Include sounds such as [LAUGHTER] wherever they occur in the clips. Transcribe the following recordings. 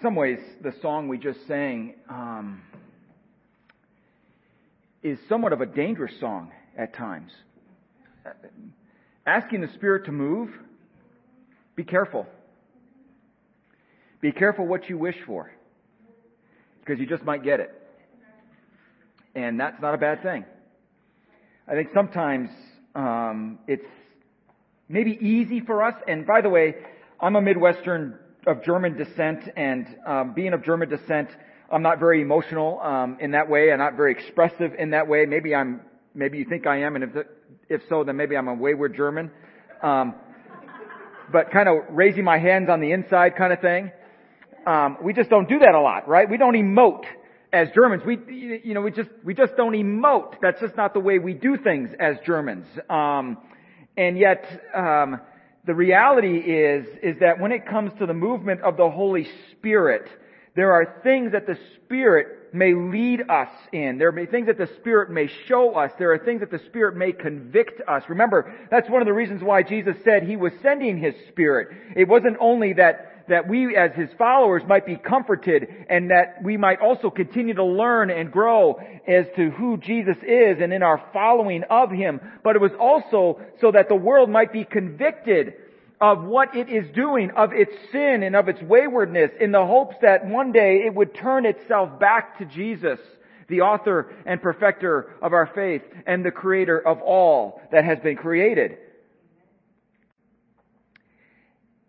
some ways, the song we just sang um, is somewhat of a dangerous song at times. Asking the Spirit to move, be careful. Be careful what you wish for, because you just might get it. And that's not a bad thing. I think sometimes um, it's maybe easy for us, and by the way, I'm a Midwestern of German descent, and um, being of German descent, I'm not very emotional um, in that way. I'm not very expressive in that way. Maybe I'm. Maybe you think I am, and if if so, then maybe I'm a wayward German. Um, but kind of raising my hands on the inside kind of thing. Um, we just don't do that a lot, right? We don't emote as Germans. We, you know, we just we just don't emote. That's just not the way we do things as Germans. Um, and yet, um, the reality is, is that when it comes to the movement of the Holy Spirit, there are things that the Spirit may lead us in. There are things that the Spirit may show us. There are things that the Spirit may convict us. Remember, that's one of the reasons why Jesus said He was sending His Spirit. It wasn't only that that we as His followers might be comforted and that we might also continue to learn and grow as to who Jesus is and in our following of Him. But it was also so that the world might be convicted of what it is doing, of its sin and of its waywardness in the hopes that one day it would turn itself back to Jesus, the author and perfecter of our faith and the creator of all that has been created.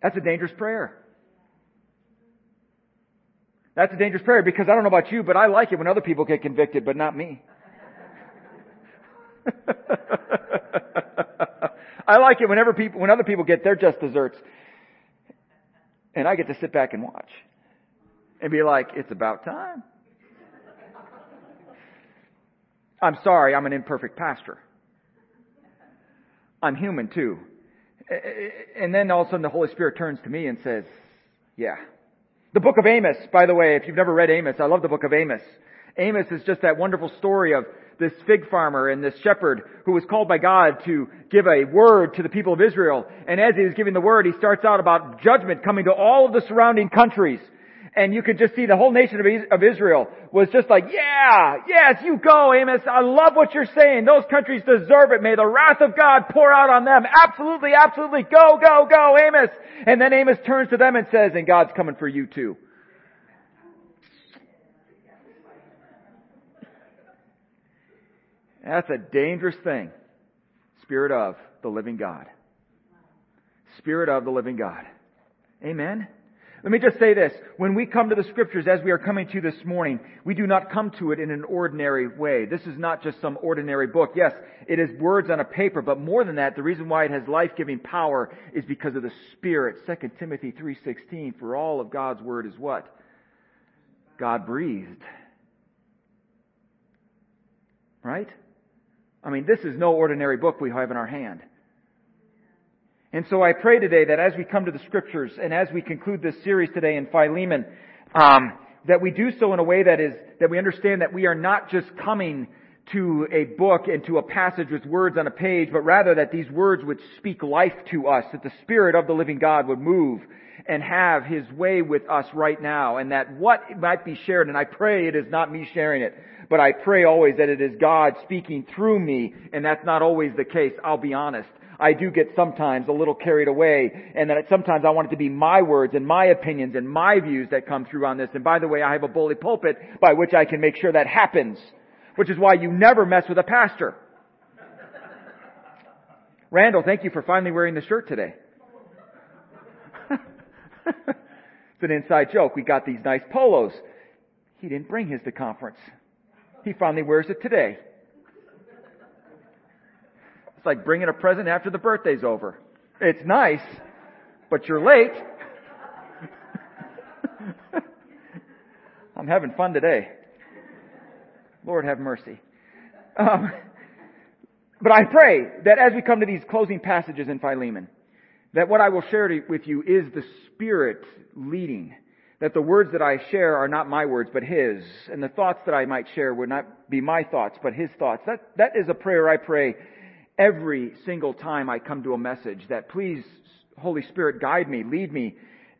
That's a dangerous prayer. That's a dangerous prayer because I don't know about you, but I like it when other people get convicted, but not me. [LAUGHS] I like it whenever people, when other people get their just desserts, and I get to sit back and watch and be like, it's about time. I'm sorry, I'm an imperfect pastor. I'm human too. And then all of a sudden the Holy Spirit turns to me and says, yeah, the book of Amos, by the way, if you've never read Amos, I love the book of Amos. Amos is just that wonderful story of this fig farmer and this shepherd who was called by God to give a word to the people of Israel. And as he was giving the word, he starts out about judgment coming to all of the surrounding countries. And you could just see the whole nation of Israel was just like, yeah, yes, you go, Amos. I love what you're saying. Those countries deserve it. May the wrath of God pour out on them. Absolutely, absolutely. Go, go, go, Amos. And then Amos turns to them and says, and God's coming for you too. That's a dangerous thing. Spirit of the living God. Spirit of the living God. Amen? Let me just say this. When we come to the scriptures as we are coming to this morning, we do not come to it in an ordinary way. This is not just some ordinary book. Yes, it is words on a paper, but more than that, the reason why it has life-giving power is because of the Spirit. 2 Timothy 3.16, for all of God's word is what? God breathed. Right? I mean, this is no ordinary book we have in our hand. And so I pray today that as we come to the scriptures and as we conclude this series today in Philemon, um, that we do so in a way that is, that we understand that we are not just coming to a book and to a passage with words on a page, but rather that these words would speak life to us, that the Spirit of the living God would move and have His way with us right now, and that what might be shared, and I pray it is not me sharing it, but I pray always that it is God speaking through me, and that's not always the case, I'll be honest. I do get sometimes a little carried away and that sometimes I want it to be my words and my opinions and my views that come through on this. And by the way, I have a bully pulpit by which I can make sure that happens, which is why you never mess with a pastor. Randall, thank you for finally wearing the shirt today. [LAUGHS] it's an inside joke. We got these nice polos. He didn't bring his to conference. He finally wears it today. It's like bringing a present after the birthday's over. It's nice, but you're late. [LAUGHS] I'm having fun today. Lord have mercy. Um, but I pray that as we come to these closing passages in Philemon, that what I will share with you is the Spirit leading. That the words that I share are not my words, but His. And the thoughts that I might share would not be my thoughts, but His thoughts. That, that is a prayer I pray every single time I come to a message that please, Holy Spirit, guide me, lead me,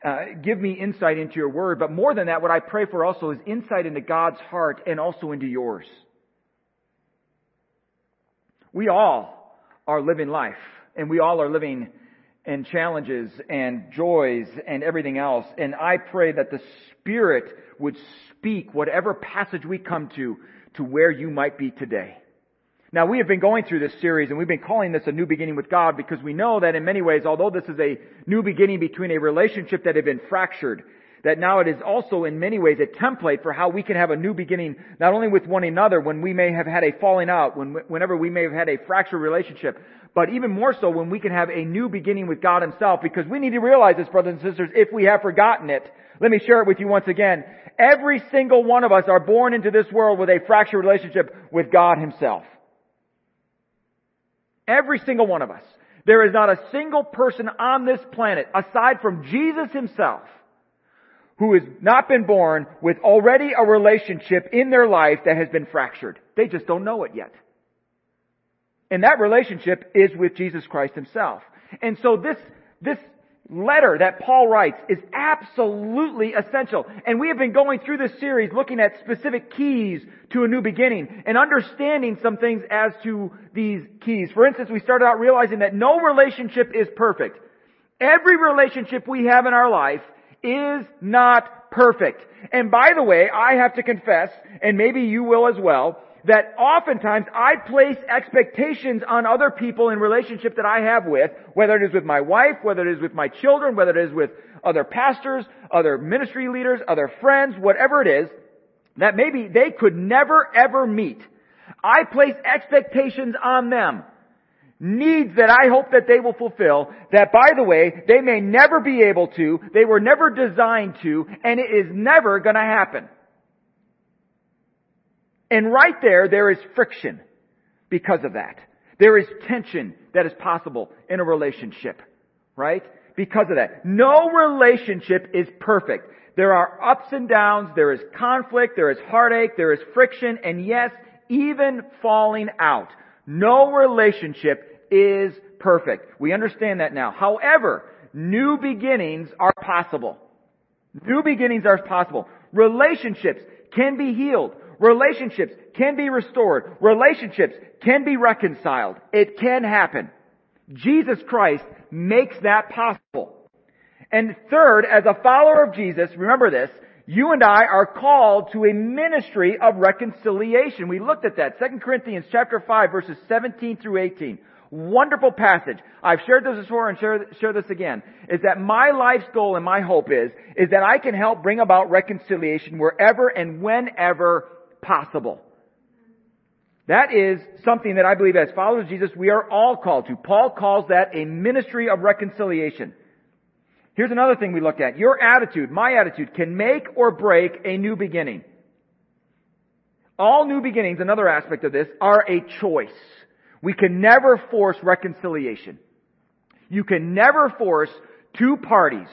uh, give me insight into your word. But more than that, what I pray for also is insight into God's heart and also into yours. We all are living life, and we all are living and challenges and joys and everything else. And I pray that the Spirit would speak whatever passage we come to to where you might be today. Now we have been going through this series and we've been calling this a new beginning with God because we know that in many ways, although this is a new beginning between a relationship that had been fractured, that now it is also in many ways a template for how we can have a new beginning, not only with one another when we may have had a falling out, when, whenever we may have had a fractured relationship, but even more so when we can have a new beginning with God Himself because we need to realize this, brothers and sisters, if we have forgotten it. Let me share it with you once again. Every single one of us are born into this world with a fractured relationship with God Himself. Every single one of us. There is not a single person on this planet, aside from Jesus himself, who has not been born with already a relationship in their life that has been fractured. They just don't know it yet. And that relationship is with Jesus Christ himself. And so this, this letter that Paul writes is absolutely essential. And we have been going through this series looking at specific keys to a new beginning and understanding some things as to these keys. For instance, we started out realizing that no relationship is perfect. Every relationship we have in our life is not perfect. And by the way, I have to confess, and maybe you will as well, that oftentimes I place expectations on other people in relationship that I have with, whether it is with my wife, whether it is with my children, whether it is with other pastors, other ministry leaders, other friends, whatever it is, that maybe they could never ever meet. I place expectations on them. Needs that I hope that they will fulfill, that by the way, they may never be able to, they were never designed to, and it is never gonna happen. And right there, there is friction because of that. There is tension that is possible in a relationship, right? Because of that. No relationship is perfect. There are ups and downs, there is conflict, there is heartache, there is friction, and yes, even falling out. No relationship is perfect. We understand that now. However, new beginnings are possible. New beginnings are possible. Relationships can be healed. Relationships can be restored. Relationships can be reconciled. It can happen. Jesus Christ makes that possible. And third, as a follower of Jesus, remember this, you and I are called to a ministry of reconciliation. We looked at that. 2 Corinthians chapter 5 verses 17 through 18. Wonderful passage. I've shared this before and share, share this again. Is that my life's goal and my hope is, is that I can help bring about reconciliation wherever and whenever possible. That is something that I believe as followers of Jesus we are all called to. Paul calls that a ministry of reconciliation. Here's another thing we look at. Your attitude, my attitude, can make or break a new beginning. All new beginnings, another aspect of this, are a choice. We can never force reconciliation. You can never force two parties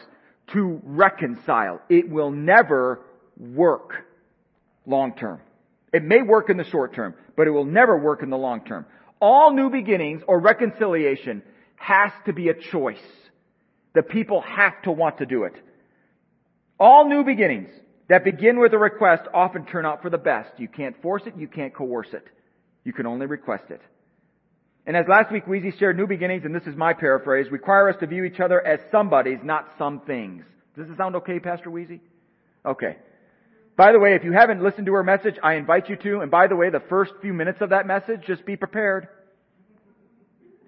to reconcile. It will never work long term. It may work in the short term, but it will never work in the long term. All new beginnings or reconciliation has to be a choice. The people have to want to do it. All new beginnings that begin with a request often turn out for the best. You can't force it, you can't coerce it. You can only request it. And as last week Weezy shared, new beginnings, and this is my paraphrase, require us to view each other as somebodies, not some things. Does this sound okay, Pastor Weezy? Okay. By the way, if you haven't listened to her message, I invite you to. And by the way, the first few minutes of that message, just be prepared.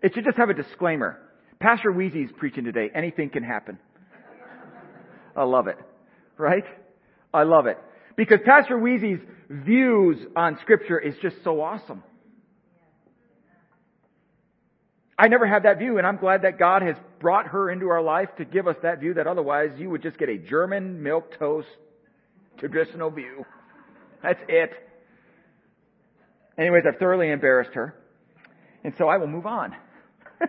It should just have a disclaimer. Pastor Weezy's preaching today. Anything can happen. I love it. Right? I love it. Because Pastor Weezy's views on scripture is just so awesome. I never had that view and I'm glad that God has brought her into our life to give us that view that otherwise you would just get a German milk toast traditional view. That's it. Anyways, I've thoroughly embarrassed her. And so I will move on. [LAUGHS]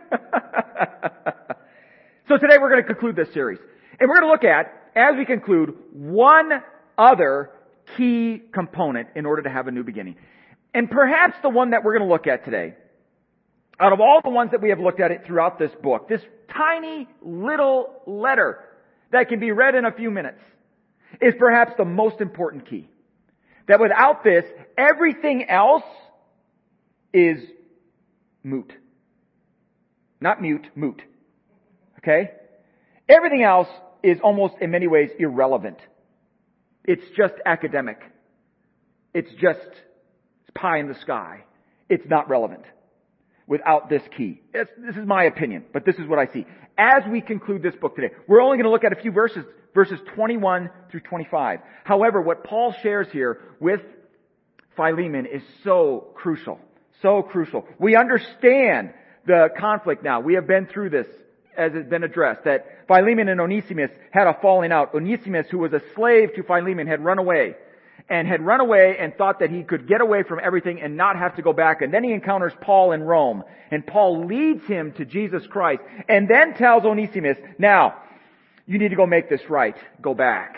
so today we're going to conclude this series. And we're going to look at, as we conclude, one other key component in order to have a new beginning. And perhaps the one that we're going to look at today, out of all the ones that we have looked at it throughout this book, this tiny little letter that can be read in a few minutes is perhaps the most important key. That without this, everything else is moot. Not mute, moot. Okay? Everything else is almost in many ways irrelevant. It's just academic. It's just pie in the sky. It's not relevant without this key. It's, this is my opinion, but this is what I see. As we conclude this book today, we're only going to look at a few verses, verses 21 through 25. However, what Paul shares here with Philemon is so crucial. So crucial. We understand the conflict now. We have been through this as it's been addressed, that Philemon and Onesimus had a falling out. Onesimus, who was a slave to Philemon, had run away and had run away and thought that he could get away from everything and not have to go back. And then he encounters Paul in Rome. And Paul leads him to Jesus Christ and then tells Onesimus, now, you need to go make this right. Go back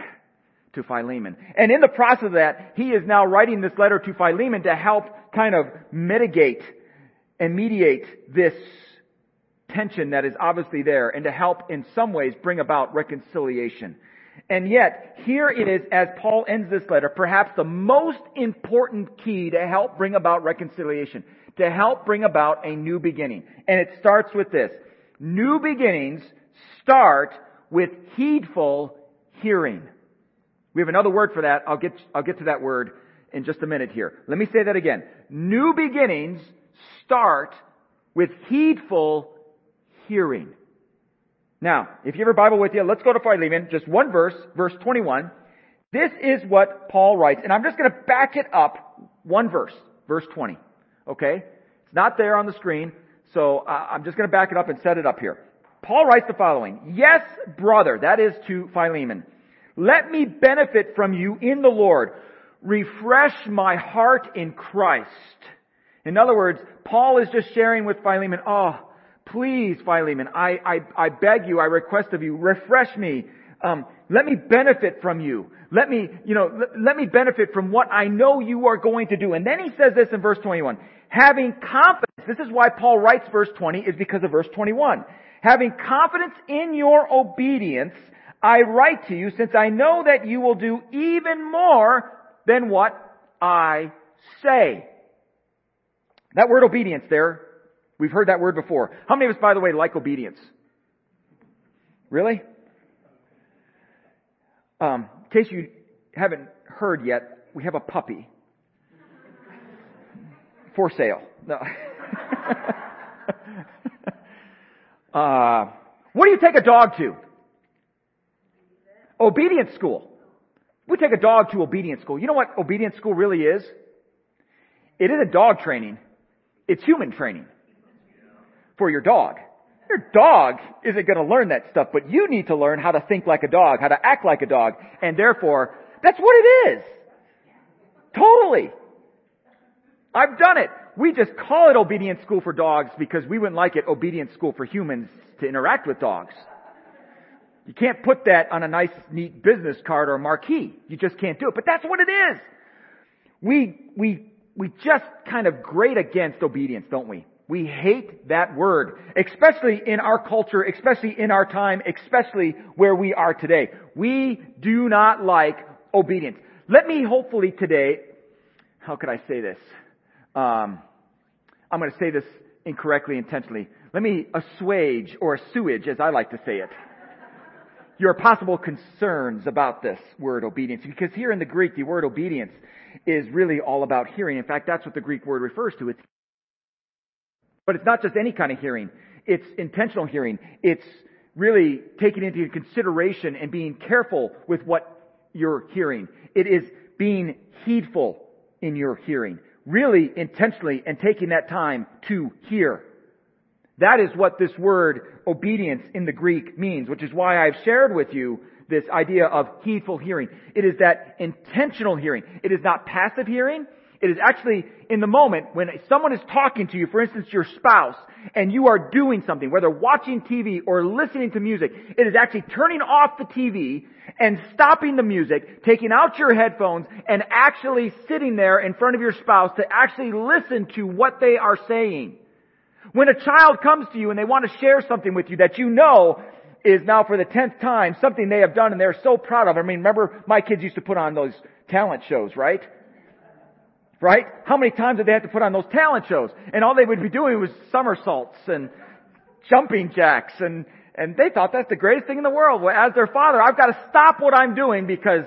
to Philemon. And in the process of that, he is now writing this letter to Philemon to help kind of mitigate and mediate this tension that is obviously there and to help in some ways bring about reconciliation. And yet, here it is as Paul ends this letter, perhaps the most important key to help bring about reconciliation, to help bring about a new beginning. And it starts with this. New beginnings start with heedful hearing. We have another word for that. I'll get, I'll get to that word in just a minute here. Let me say that again. New beginnings start with heedful hearing. Now, if you have a Bible with you, let's go to Philemon, just one verse, verse 21. This is what Paul writes, and I'm just going to back it up one verse, verse 20. Okay? It's not there on the screen, so I'm just going to back it up and set it up here. Paul writes the following, Yes, brother, that is to Philemon, let me benefit from you in the Lord. Refresh my heart in Christ. In other words, Paul is just sharing with Philemon, oh, Please, Philemon, I, I, I beg you, I request of you, refresh me. Um, let me benefit from you. Let me, you know, let, let me benefit from what I know you are going to do. And then he says this in verse 21. Having confidence, this is why Paul writes verse 20, is because of verse 21. Having confidence in your obedience, I write to you since I know that you will do even more than what I say. That word obedience there We've heard that word before. How many of us, by the way, like obedience? Really? Um, in case you haven't heard yet, we have a puppy for sale. No. [LAUGHS] uh, what do you take a dog to? Obedience school. We take a dog to obedience school. You know what obedience school really is? It isn't dog training. It's human training for your dog. Your dog isn't going to learn that stuff, but you need to learn how to think like a dog, how to act like a dog, and therefore, that's what it is. Totally. I've done it. We just call it obedience school for dogs because we wouldn't like it obedience school for humans to interact with dogs. You can't put that on a nice, neat business card or marquee. You just can't do it. But that's what it is. We, we, we just kind of grate against obedience, don't we? We hate that word, especially in our culture, especially in our time, especially where we are today. We do not like obedience. Let me hopefully today, how could I say this? Um, I'm going to say this incorrectly intentionally. Let me assuage or assuage, as I like to say it, your possible concerns about this word obedience. Because here in the Greek, the word obedience is really all about hearing. In fact, that's what the Greek word refers to. It's but it's not just any kind of hearing. It's intentional hearing. It's really taking into consideration and being careful with what you're hearing. It is being heedful in your hearing. Really intentionally and taking that time to hear. That is what this word obedience in the Greek means, which is why I've shared with you this idea of heedful hearing. It is that intentional hearing. It is not passive hearing. It is actually in the moment when someone is talking to you, for instance, your spouse, and you are doing something, whether watching TV or listening to music, it is actually turning off the TV and stopping the music, taking out your headphones, and actually sitting there in front of your spouse to actually listen to what they are saying. When a child comes to you and they want to share something with you that you know is now for the tenth time something they have done and they're so proud of. I mean, remember my kids used to put on those talent shows, right? Right? How many times did they have to put on those talent shows? And all they would be doing was somersaults and jumping jacks and, and they thought that's the greatest thing in the world. Well, as their father, I've got to stop what I'm doing because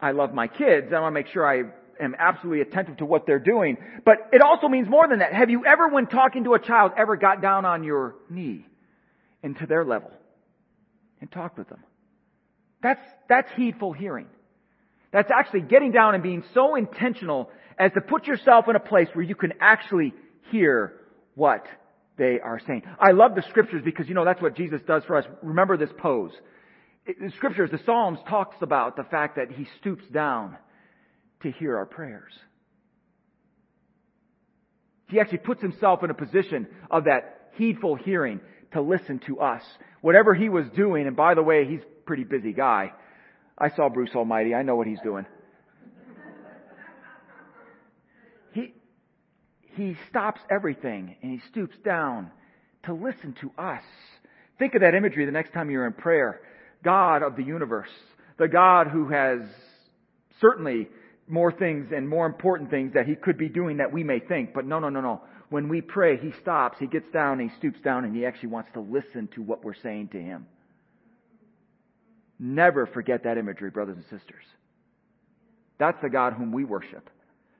I love my kids. I want to make sure I am absolutely attentive to what they're doing. But it also means more than that. Have you ever, when talking to a child, ever got down on your knee into their level and talked with them? That's, that's heedful hearing. That's actually getting down and being so intentional as to put yourself in a place where you can actually hear what they are saying. I love the scriptures because, you know, that's what Jesus does for us. Remember this pose. The scriptures, the Psalms talks about the fact that he stoops down to hear our prayers. He actually puts himself in a position of that heedful hearing to listen to us. Whatever he was doing, and by the way, he's a pretty busy guy. I saw Bruce Almighty. I know what he's doing. He, he stops everything and he stoops down to listen to us. Think of that imagery the next time you're in prayer. God of the universe, the God who has certainly more things and more important things that he could be doing that we may think. But no, no, no, no. When we pray, he stops, he gets down, he stoops down, and he actually wants to listen to what we're saying to him. Never forget that imagery, brothers and sisters. That's the God whom we worship.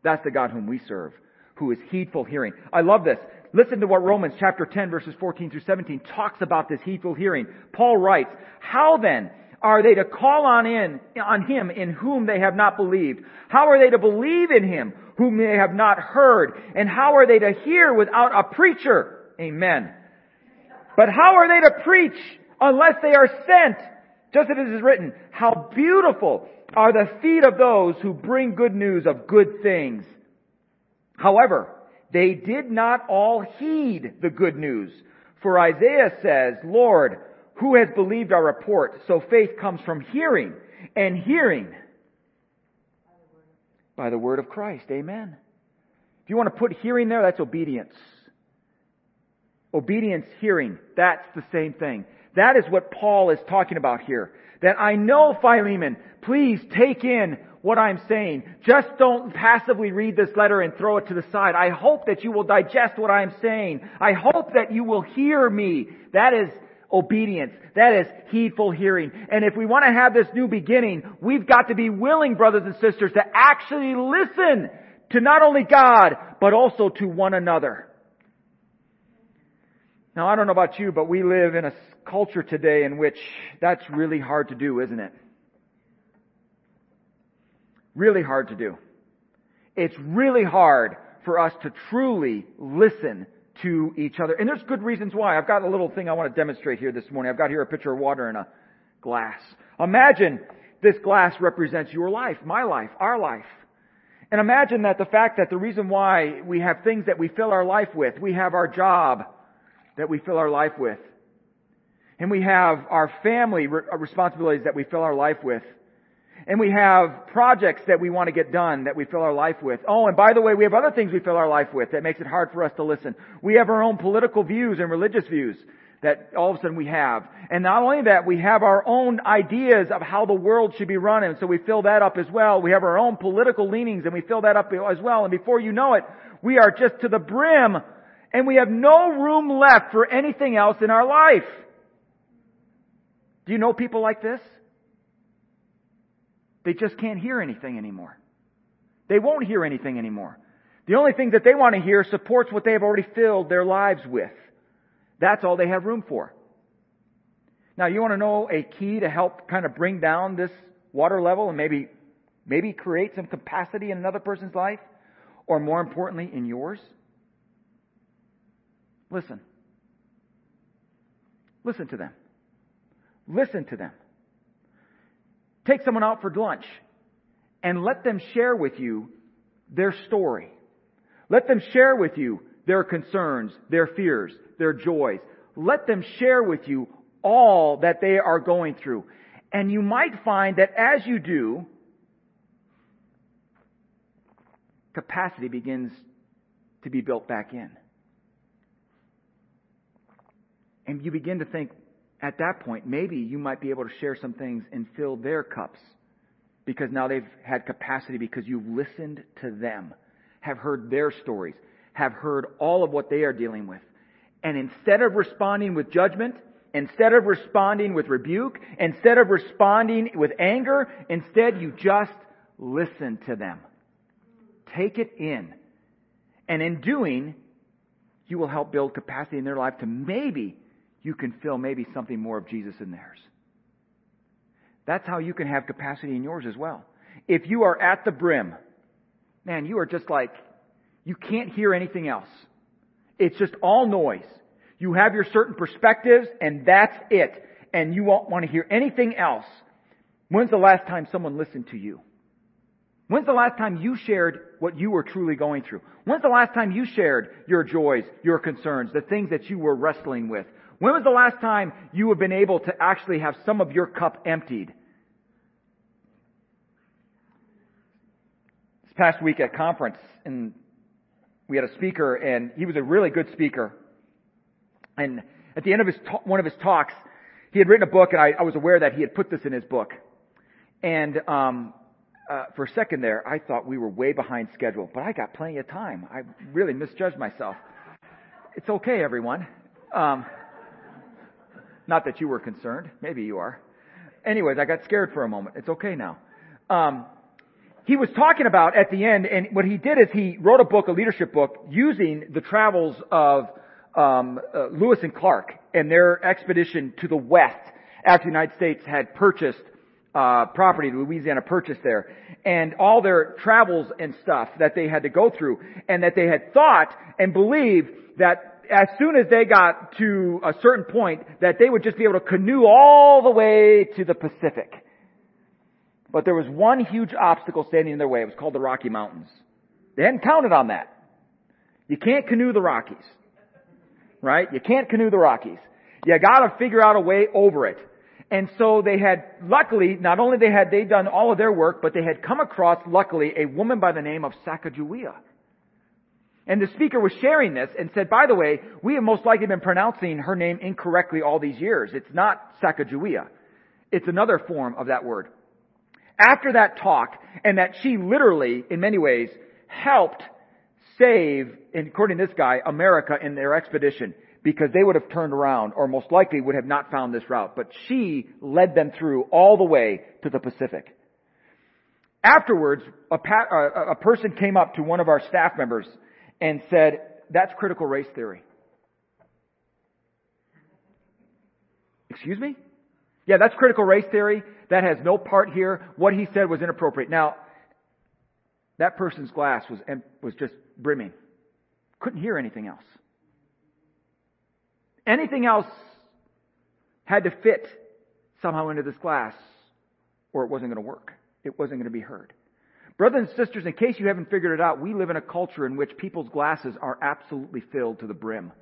That's the God whom we serve, who is heedful hearing. I love this. Listen to what Romans chapter 10 verses 14 through 17 talks about this heedful hearing. Paul writes, How then are they to call on in, on him in whom they have not believed? How are they to believe in him whom they have not heard? And how are they to hear without a preacher? Amen. But how are they to preach unless they are sent? Just as it is written, how beautiful are the feet of those who bring good news of good things. However, they did not all heed the good news. For Isaiah says, Lord, who has believed our report? So faith comes from hearing, and hearing by the word of Christ. Amen. If you want to put hearing there, that's obedience. Obedience, hearing, that's the same thing. That is what Paul is talking about here. That I know, Philemon, please take in what I'm saying. Just don't passively read this letter and throw it to the side. I hope that you will digest what I'm saying. I hope that you will hear me. That is obedience. That is heedful hearing. And if we want to have this new beginning, we've got to be willing, brothers and sisters, to actually listen to not only God, but also to one another. Now, I don't know about you, but we live in a culture today in which that's really hard to do, isn't it? Really hard to do. It's really hard for us to truly listen to each other. And there's good reasons why. I've got a little thing I want to demonstrate here this morning. I've got here a pitcher of water in a glass. Imagine this glass represents your life, my life, our life. And imagine that the fact that the reason why we have things that we fill our life with, we have our job that we fill our life with. And we have our family uh, responsibilities that we fill our life with. And we have projects that we want to get done that we fill our life with. Oh, and by the way, we have other things we fill our life with that makes it hard for us to listen. We have our own political views and religious views that all of a sudden we have. And not only that, we have our own ideas of how the world should be run, and so we fill that up as well. We have our own political leanings, and we fill that up as well. And before you know it, we are just to the brim, and we have no room left for anything else in our life. Do you know people like this? They just can't hear anything anymore. They won't hear anything anymore. The only thing that they want to hear supports what they have already filled their lives with. That's all they have room for. Now, you want to know a key to help kind of bring down this water level and maybe, maybe create some capacity in another person's life? Or more importantly, in yours? Listen. Listen to them. Listen to them. Take someone out for lunch and let them share with you their story. Let them share with you their concerns, their fears, their joys. Let them share with you all that they are going through. And you might find that as you do, capacity begins to be built back in. And you begin to think, at that point, maybe you might be able to share some things and fill their cups because now they've had capacity because you've listened to them, have heard their stories, have heard all of what they are dealing with. And instead of responding with judgment, instead of responding with rebuke, instead of responding with anger, instead you just listen to them. Take it in. And in doing, you will help build capacity in their life to maybe you can fill maybe something more of Jesus in theirs. That's how you can have capacity in yours as well. If you are at the brim, man, you are just like, you can't hear anything else. It's just all noise. You have your certain perspectives and that's it. And you won't want to hear anything else. When's the last time someone listened to you? When's the last time you shared what you were truly going through? When's the last time you shared your joys, your concerns, the things that you were wrestling with? When was the last time you have been able to actually have some of your cup emptied? This past week at conference, and we had a speaker, and he was a really good speaker. And at the end of his one of his talks, he had written a book, and I, I was aware that he had put this in his book. And um, uh, for a second there, I thought we were way behind schedule, but I got plenty of time. I really misjudged myself. It's okay, everyone. Um, not that you were concerned. Maybe you are. Anyways, I got scared for a moment. It's okay now. Um, he was talking about at the end, and what he did is he wrote a book, a leadership book, using the travels of um, uh, Lewis and Clark and their expedition to the west after the United States had purchased uh, property, Louisiana purchased there, and all their travels and stuff that they had to go through, and that they had thought and believed that as soon as they got to a certain point that they would just be able to canoe all the way to the Pacific. But there was one huge obstacle standing in their way. It was called the Rocky Mountains. They hadn't counted on that. You can't canoe the Rockies. Right? You can't canoe the Rockies. You gotta figure out a way over it. And so they had, luckily, not only they had they done all of their work, but they had come across, luckily, a woman by the name of Sacagawea. And the speaker was sharing this and said, by the way, we have most likely been pronouncing her name incorrectly all these years. It's not Sacagawea. It's another form of that word. After that talk, and that she literally, in many ways, helped save, according to this guy, America in their expedition because they would have turned around or most likely would have not found this route. But she led them through all the way to the Pacific. Afterwards, a, a, a person came up to one of our staff members and said, that's critical race theory. Excuse me? Yeah, that's critical race theory. That has no part here. What he said was inappropriate. Now, that person's glass was, was just brimming. Couldn't hear anything else. Anything else had to fit somehow into this glass or it wasn't going to work. It wasn't going to be heard. Brothers and sisters, in case you haven't figured it out, we live in a culture in which people's glasses are absolutely filled to the brim.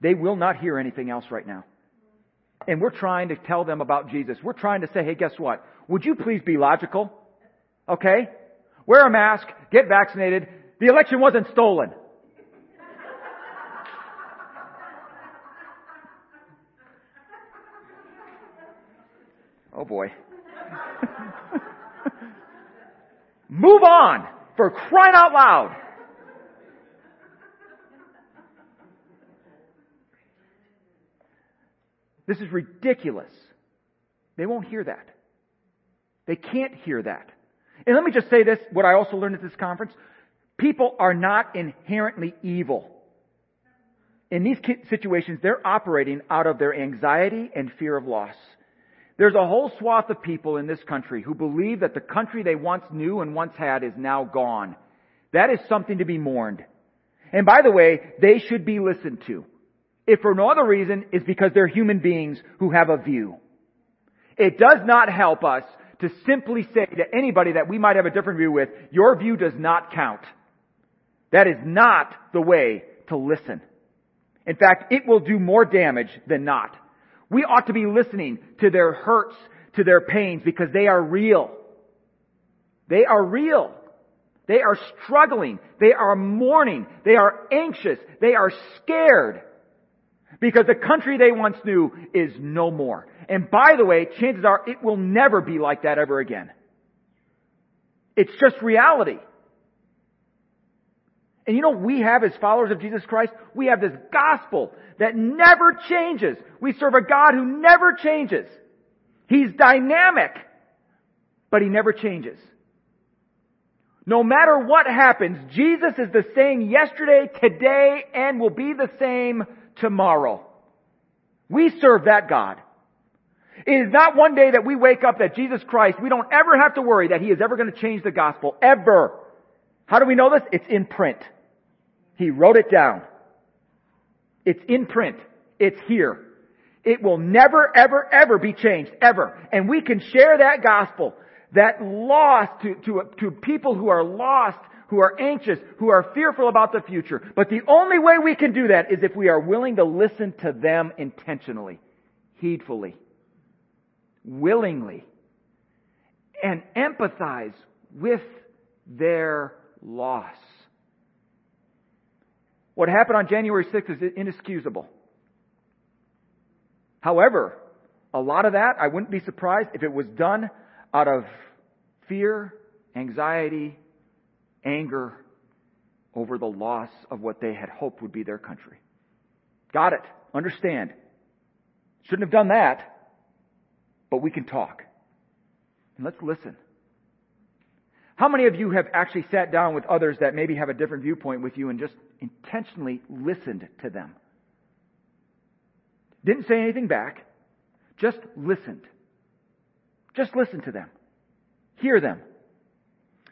They will not hear anything else right now. And we're trying to tell them about Jesus. We're trying to say, hey, guess what? Would you please be logical? Okay? Wear a mask, get vaccinated. The election wasn't stolen. [LAUGHS] Oh boy. [LAUGHS] Move on for crying out loud. This is ridiculous. They won't hear that. They can't hear that. And let me just say this, what I also learned at this conference. People are not inherently evil. In these situations, they're operating out of their anxiety and fear of loss. There's a whole swath of people in this country who believe that the country they once knew and once had is now gone. That is something to be mourned. And by the way, they should be listened to. If for no other reason, it's because they're human beings who have a view. It does not help us to simply say to anybody that we might have a different view with, your view does not count. That is not the way to listen. In fact, it will do more damage than not. We ought to be listening to their hurts, to their pains, because they are real. They are real. They are struggling. They are mourning. They are anxious. They are scared. Because the country they once knew is no more. And by the way, chances are it will never be like that ever again. It's just reality. And you know we have as followers of Jesus Christ? We have this gospel that never changes. We serve a God who never changes. He's dynamic, but he never changes. No matter what happens, Jesus is the same yesterday, today, and will be the same tomorrow. We serve that God. It is not one day that we wake up that Jesus Christ, we don't ever have to worry that He is ever going to change the gospel. Ever. How do we know this? It's in print. He wrote it down. It's in print. It's here. It will never, ever, ever be changed. Ever. And we can share that gospel, that lost to, to, to people who are lost, who are anxious, who are fearful about the future. But the only way we can do that is if we are willing to listen to them intentionally, heedfully, willingly, and empathize with their loss. What happened on January 6th is inexcusable. However, a lot of that, I wouldn't be surprised if it was done out of fear, anxiety, anger over the loss of what they had hoped would be their country. Got it. Understand. Shouldn't have done that, but we can talk. And let's listen. How many of you have actually sat down with others that maybe have a different viewpoint with you and just intentionally listened to them? Didn't say anything back, just listened. Just listen to them. Hear them.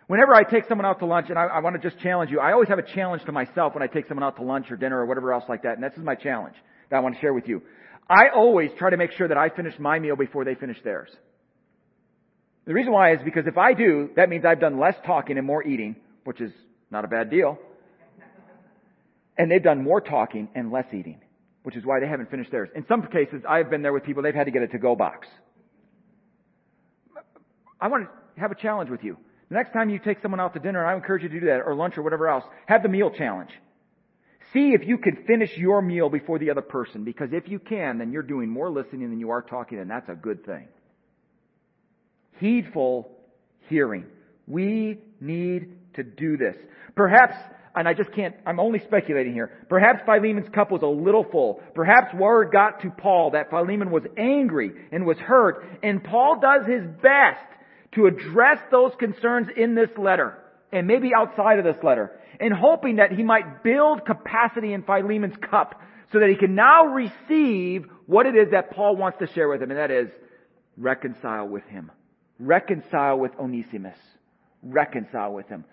Whenever I take someone out to lunch, and I, I want to just challenge you, I always have a challenge to myself when I take someone out to lunch or dinner or whatever else like that, and this is my challenge that I want to share with you. I always try to make sure that I finish my meal before they finish theirs. The reason why is because if I do, that means I've done less talking and more eating, which is not a bad deal. And they've done more talking and less eating, which is why they haven't finished theirs. In some cases, I've been there with people, they've had to get a to-go box. I want to have a challenge with you. The next time you take someone out to dinner, I encourage you to do that, or lunch or whatever else, have the meal challenge. See if you can finish your meal before the other person, because if you can, then you're doing more listening than you are talking, and that's a good thing heedful hearing. We need to do this. Perhaps, and I just can't, I'm only speculating here, perhaps Philemon's cup was a little full. Perhaps word got to Paul that Philemon was angry and was hurt, and Paul does his best to address those concerns in this letter, and maybe outside of this letter, and hoping that he might build capacity in Philemon's cup so that he can now receive what it is that Paul wants to share with him, and that is reconcile with him. Reconcile with Onesimus. Reconcile with him.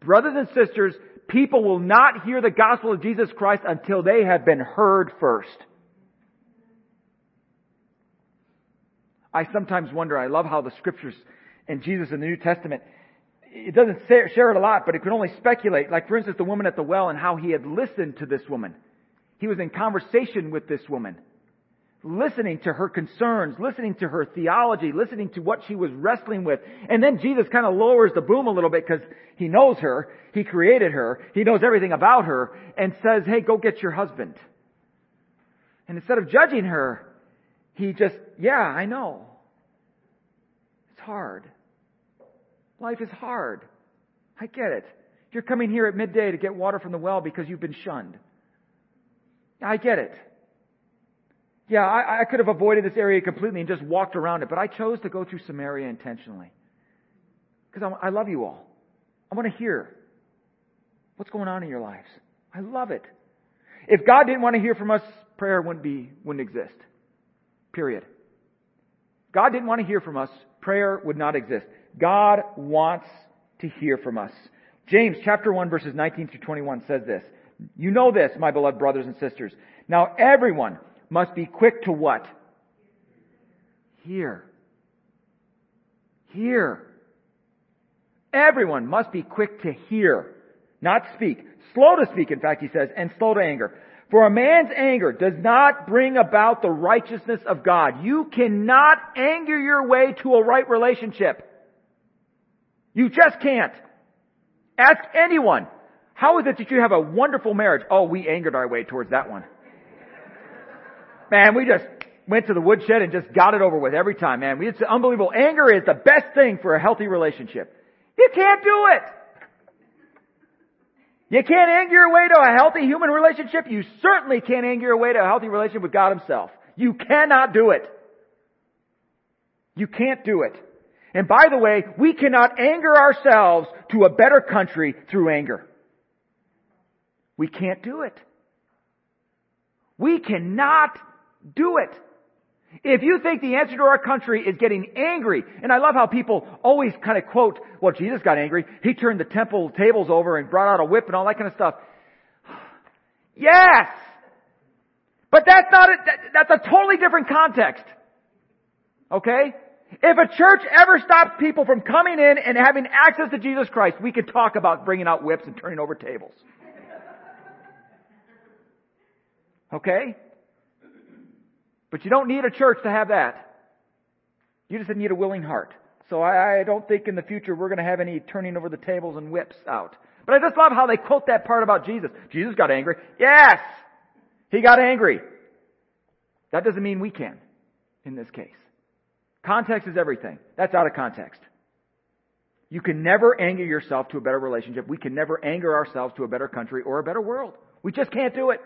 Brothers and sisters, people will not hear the gospel of Jesus Christ until they have been heard first. I sometimes wonder, I love how the scriptures and Jesus in the New Testament, it doesn't share it a lot, but it can only speculate. Like, for instance, the woman at the well and how he had listened to this woman. He was in conversation with this woman listening to her concerns, listening to her theology, listening to what she was wrestling with. And then Jesus kind of lowers the boom a little bit because he knows her, he created her, he knows everything about her, and says, hey, go get your husband. And instead of judging her, he just, yeah, I know. It's hard. Life is hard. I get it. You're coming here at midday to get water from the well because you've been shunned. I get it. Yeah, I, I could have avoided this area completely and just walked around it, but I chose to go through Samaria intentionally. Because I love you all. I want to hear what's going on in your lives. I love it. If God didn't want to hear from us, prayer wouldn't be, wouldn't exist. Period. God didn't want to hear from us, prayer would not exist. God wants to hear from us. James chapter 1 verses 19 through 21 says this. You know this, my beloved brothers and sisters. Now everyone must be quick to what? Hear. Hear. Everyone must be quick to hear, not speak. Slow to speak, in fact, he says, and slow to anger. For a man's anger does not bring about the righteousness of God. You cannot anger your way to a right relationship. You just can't. Ask anyone. How is it that you have a wonderful marriage? Oh, we angered our way towards that one. Man, we just went to the woodshed and just got it over with every time, man. It's unbelievable. Anger is the best thing for a healthy relationship. You can't do it. You can't anger your way to a healthy human relationship. You certainly can't anger your way to a healthy relationship with God Himself. You cannot do it. You can't do it. And by the way, we cannot anger ourselves to a better country through anger. We can't do it. We cannot do it. If you think the answer to our country is getting angry, and I love how people always kind of quote, well, Jesus got angry. He turned the temple tables over and brought out a whip and all that kind of stuff. [SIGHS] Yes! But that's not a, that's a totally different context. Okay? If a church ever stops people from coming in and having access to Jesus Christ, we could talk about bringing out whips and turning over tables. Okay? But you don't need a church to have that. You just need a willing heart. So I, I don't think in the future we're going to have any turning over the tables and whips out. But I just love how they quote that part about Jesus. Jesus got angry. Yes! He got angry. That doesn't mean we can in this case. Context is everything. That's out of context. You can never anger yourself to a better relationship. We can never anger ourselves to a better country or a better world. We just can't do it.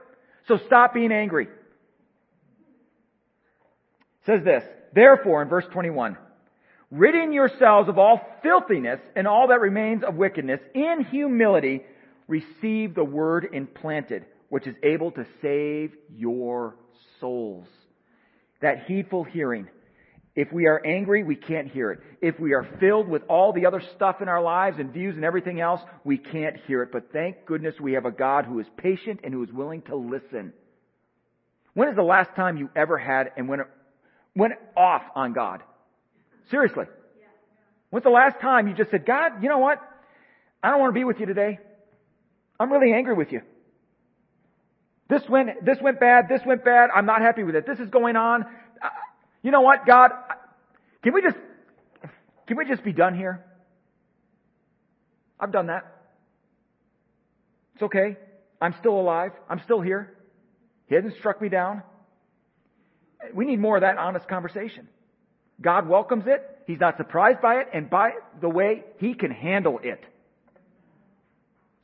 So stop being angry says this, therefore in verse 21, ridding yourselves of all filthiness and all that remains of wickedness, in humility receive the word implanted, which is able to save your souls. That heedful hearing. If we are angry, we can't hear it. If we are filled with all the other stuff in our lives and views and everything else, we can't hear it. But thank goodness we have a God who is patient and who is willing to listen. When is the last time you ever had, and when went off on God. Seriously. When's the last time you just said, God, you know what? I don't want to be with you today. I'm really angry with you. This went, this went bad, this went bad, I'm not happy with it. This is going on. You know what, God? Can we just, can we just be done here? I've done that. It's okay. I'm still alive. I'm still here. He hasn't struck me down. We need more of that honest conversation. God welcomes it. He's not surprised by it. And by the way, He can handle it.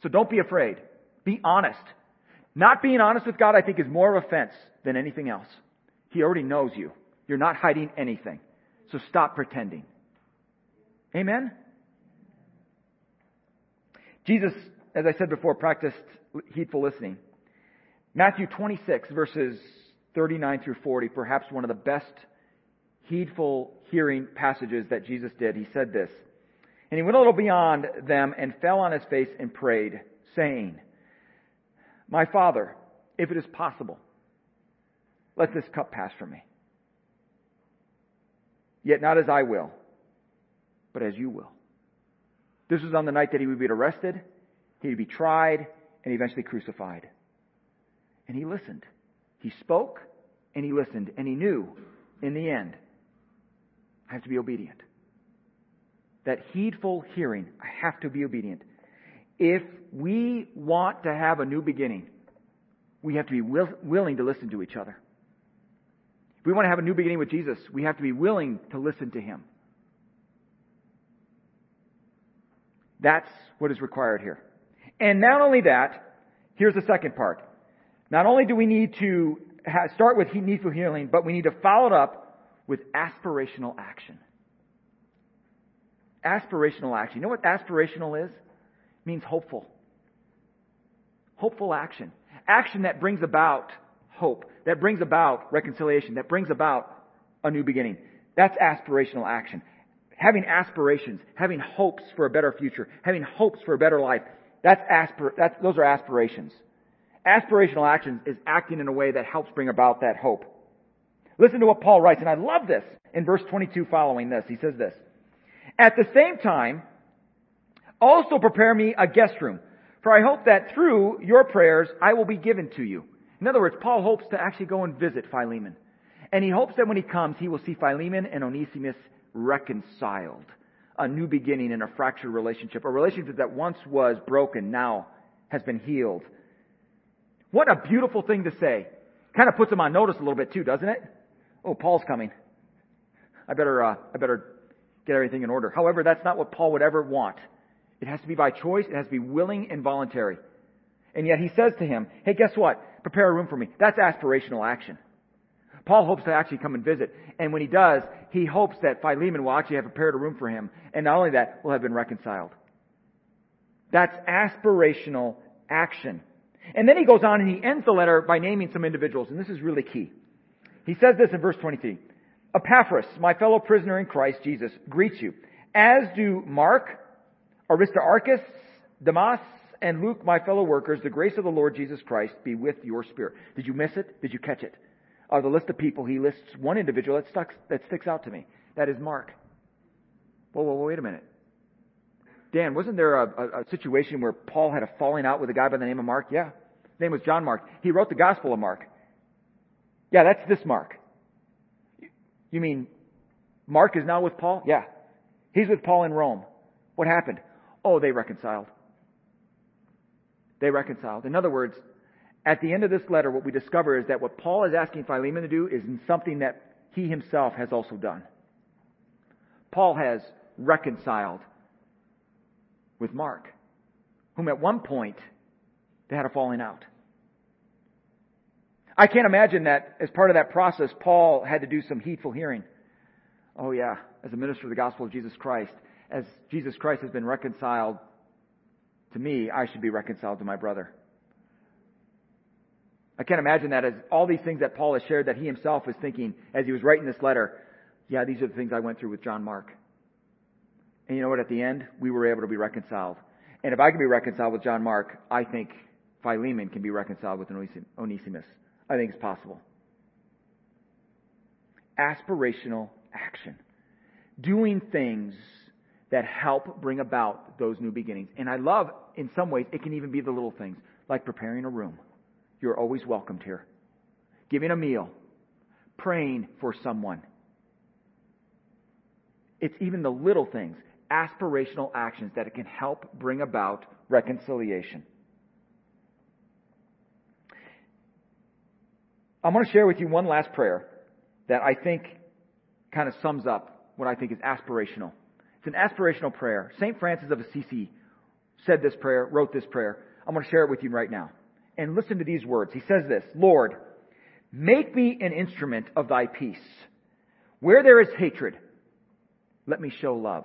So don't be afraid. Be honest. Not being honest with God, I think, is more of offense than anything else. He already knows you. You're not hiding anything. So stop pretending. Amen? Jesus, as I said before, practiced heedful listening. Matthew 26, verses 39 through 40, perhaps one of the best heedful hearing passages that Jesus did. He said this, And he went a little beyond them and fell on his face and prayed, saying, My Father, if it is possible, let this cup pass from me. Yet not as I will, but as you will. This was on the night that he would be arrested, he'd be tried, and eventually crucified. And he listened. He spoke, and he listened, and he knew in the end, I have to be obedient. That heedful hearing, I have to be obedient. If we want to have a new beginning, we have to be will, willing to listen to each other. If we want to have a new beginning with Jesus, we have to be willing to listen to him. That's what is required here. And not only that, here's the second part. Not only do we need to start with needful healing, but we need to follow it up with aspirational action. Aspirational action. You know what aspirational is? It means hopeful. Hopeful action. Action that brings about hope, that brings about reconciliation, that brings about a new beginning. That's aspirational action. Having aspirations, having hopes for a better future, having hopes for a better life. That's aspir- that's, those are aspirations. Aspirational action is acting in a way that helps bring about that hope. Listen to what Paul writes, and I love this in verse 22 following this. He says this. At the same time, also prepare me a guest room, for I hope that through your prayers I will be given to you. In other words, Paul hopes to actually go and visit Philemon. And he hopes that when he comes, he will see Philemon and Onesimus reconciled. A new beginning in a fractured relationship. A relationship that once was broken now has been healed. What a beautiful thing to say. Kind of puts them on notice a little bit too, doesn't it? Oh, Paul's coming. I better, uh, I better get everything in order. However, that's not what Paul would ever want. It has to be by choice. It has to be willing and voluntary. And yet he says to him, hey, guess what? Prepare a room for me. That's aspirational action. Paul hopes to actually come and visit. And when he does, he hopes that Philemon will actually have prepared a room for him. And not only that, will have been reconciled. That's aspirational action. And then he goes on and he ends the letter by naming some individuals. And this is really key. He says this in verse 23. Epaphras, my fellow prisoner in Christ Jesus, greets you. As do Mark, Aristarchus, Demas, and Luke, my fellow workers, the grace of the Lord Jesus Christ be with your spirit. Did you miss it? Did you catch it? Of the list of people, he lists one individual that, stuck, that sticks out to me. That is Mark. Whoa, whoa, whoa, wait a minute. Dan, wasn't there a, a, a situation where Paul had a falling out with a guy by the name of Mark? Yeah. His name was John Mark. He wrote the Gospel of Mark. Yeah, that's this Mark. You mean Mark is now with Paul? Yeah. He's with Paul in Rome. What happened? Oh, they reconciled. They reconciled. In other words, at the end of this letter, what we discover is that what Paul is asking Philemon to do is something that he himself has also done. Paul has reconciled with Mark, whom at one point they had a falling out. I can't imagine that as part of that process, Paul had to do some heedful hearing. Oh yeah, as a minister of the gospel of Jesus Christ, as Jesus Christ has been reconciled to me, I should be reconciled to my brother. I can't imagine that as all these things that Paul has shared that he himself was thinking as he was writing this letter. Yeah, these are the things I went through with John Mark. And you know what? At the end, we were able to be reconciled. And if I can be reconciled with John Mark, I think Philemon can be reconciled with Onesimus. I think it's possible. Aspirational action. Doing things that help bring about those new beginnings. And I love, in some ways, it can even be the little things, like preparing a room. You're always welcomed here. Giving a meal. Praying for someone. It's even the little things, aspirational actions that it can help bring about reconciliation. I'm going to share with you one last prayer that I think kind of sums up what I think is aspirational. It's an aspirational prayer. St. Francis of Assisi said this prayer, wrote this prayer. I'm going to share it with you right now. And listen to these words. He says this, Lord, make me an instrument of thy peace. Where there is hatred, let me show love,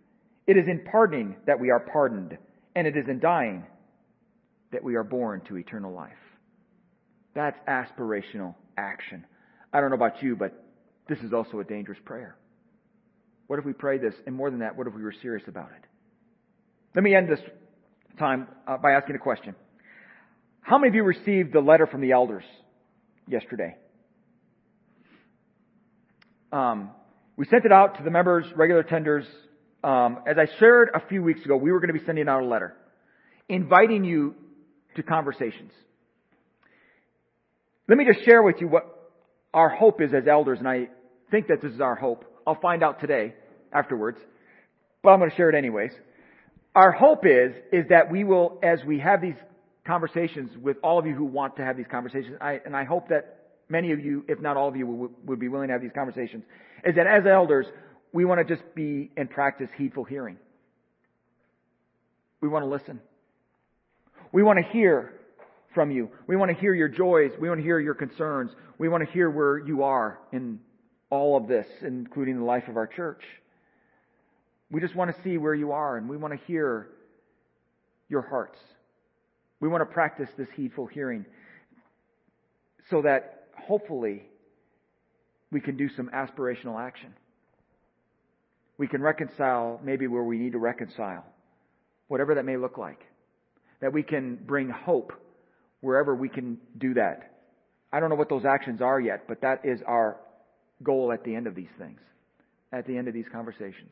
it is in pardoning that we are pardoned, and it is in dying that we are born to eternal life. That's aspirational action. I don't know about you, but this is also a dangerous prayer. What if we pray this? And more than that, what if we were serious about it? Let me end this time uh, by asking a question. How many of you received the letter from the elders yesterday? Um, we sent it out to the members, regular tenders. Um, as I shared a few weeks ago, we were going to be sending out a letter inviting you to conversations. Let me just share with you what our hope is as elders, and I think that this is our hope. I'll find out today afterwards, but I'm going to share it anyways. Our hope is, is that we will, as we have these conversations with all of you who want to have these conversations, I, and I hope that many of you, if not all of you, would, would be willing to have these conversations, is that as elders, we want to just be and practice heedful hearing. We want to listen. We want to hear from you. We want to hear your joys. We want to hear your concerns. We want to hear where you are in all of this, including the life of our church. We just want to see where you are and we want to hear your hearts. We want to practice this heedful hearing so that hopefully we can do some aspirational action. We can reconcile maybe where we need to reconcile, whatever that may look like. That we can bring hope wherever we can do that. I don't know what those actions are yet, but that is our goal at the end of these things, at the end of these conversations.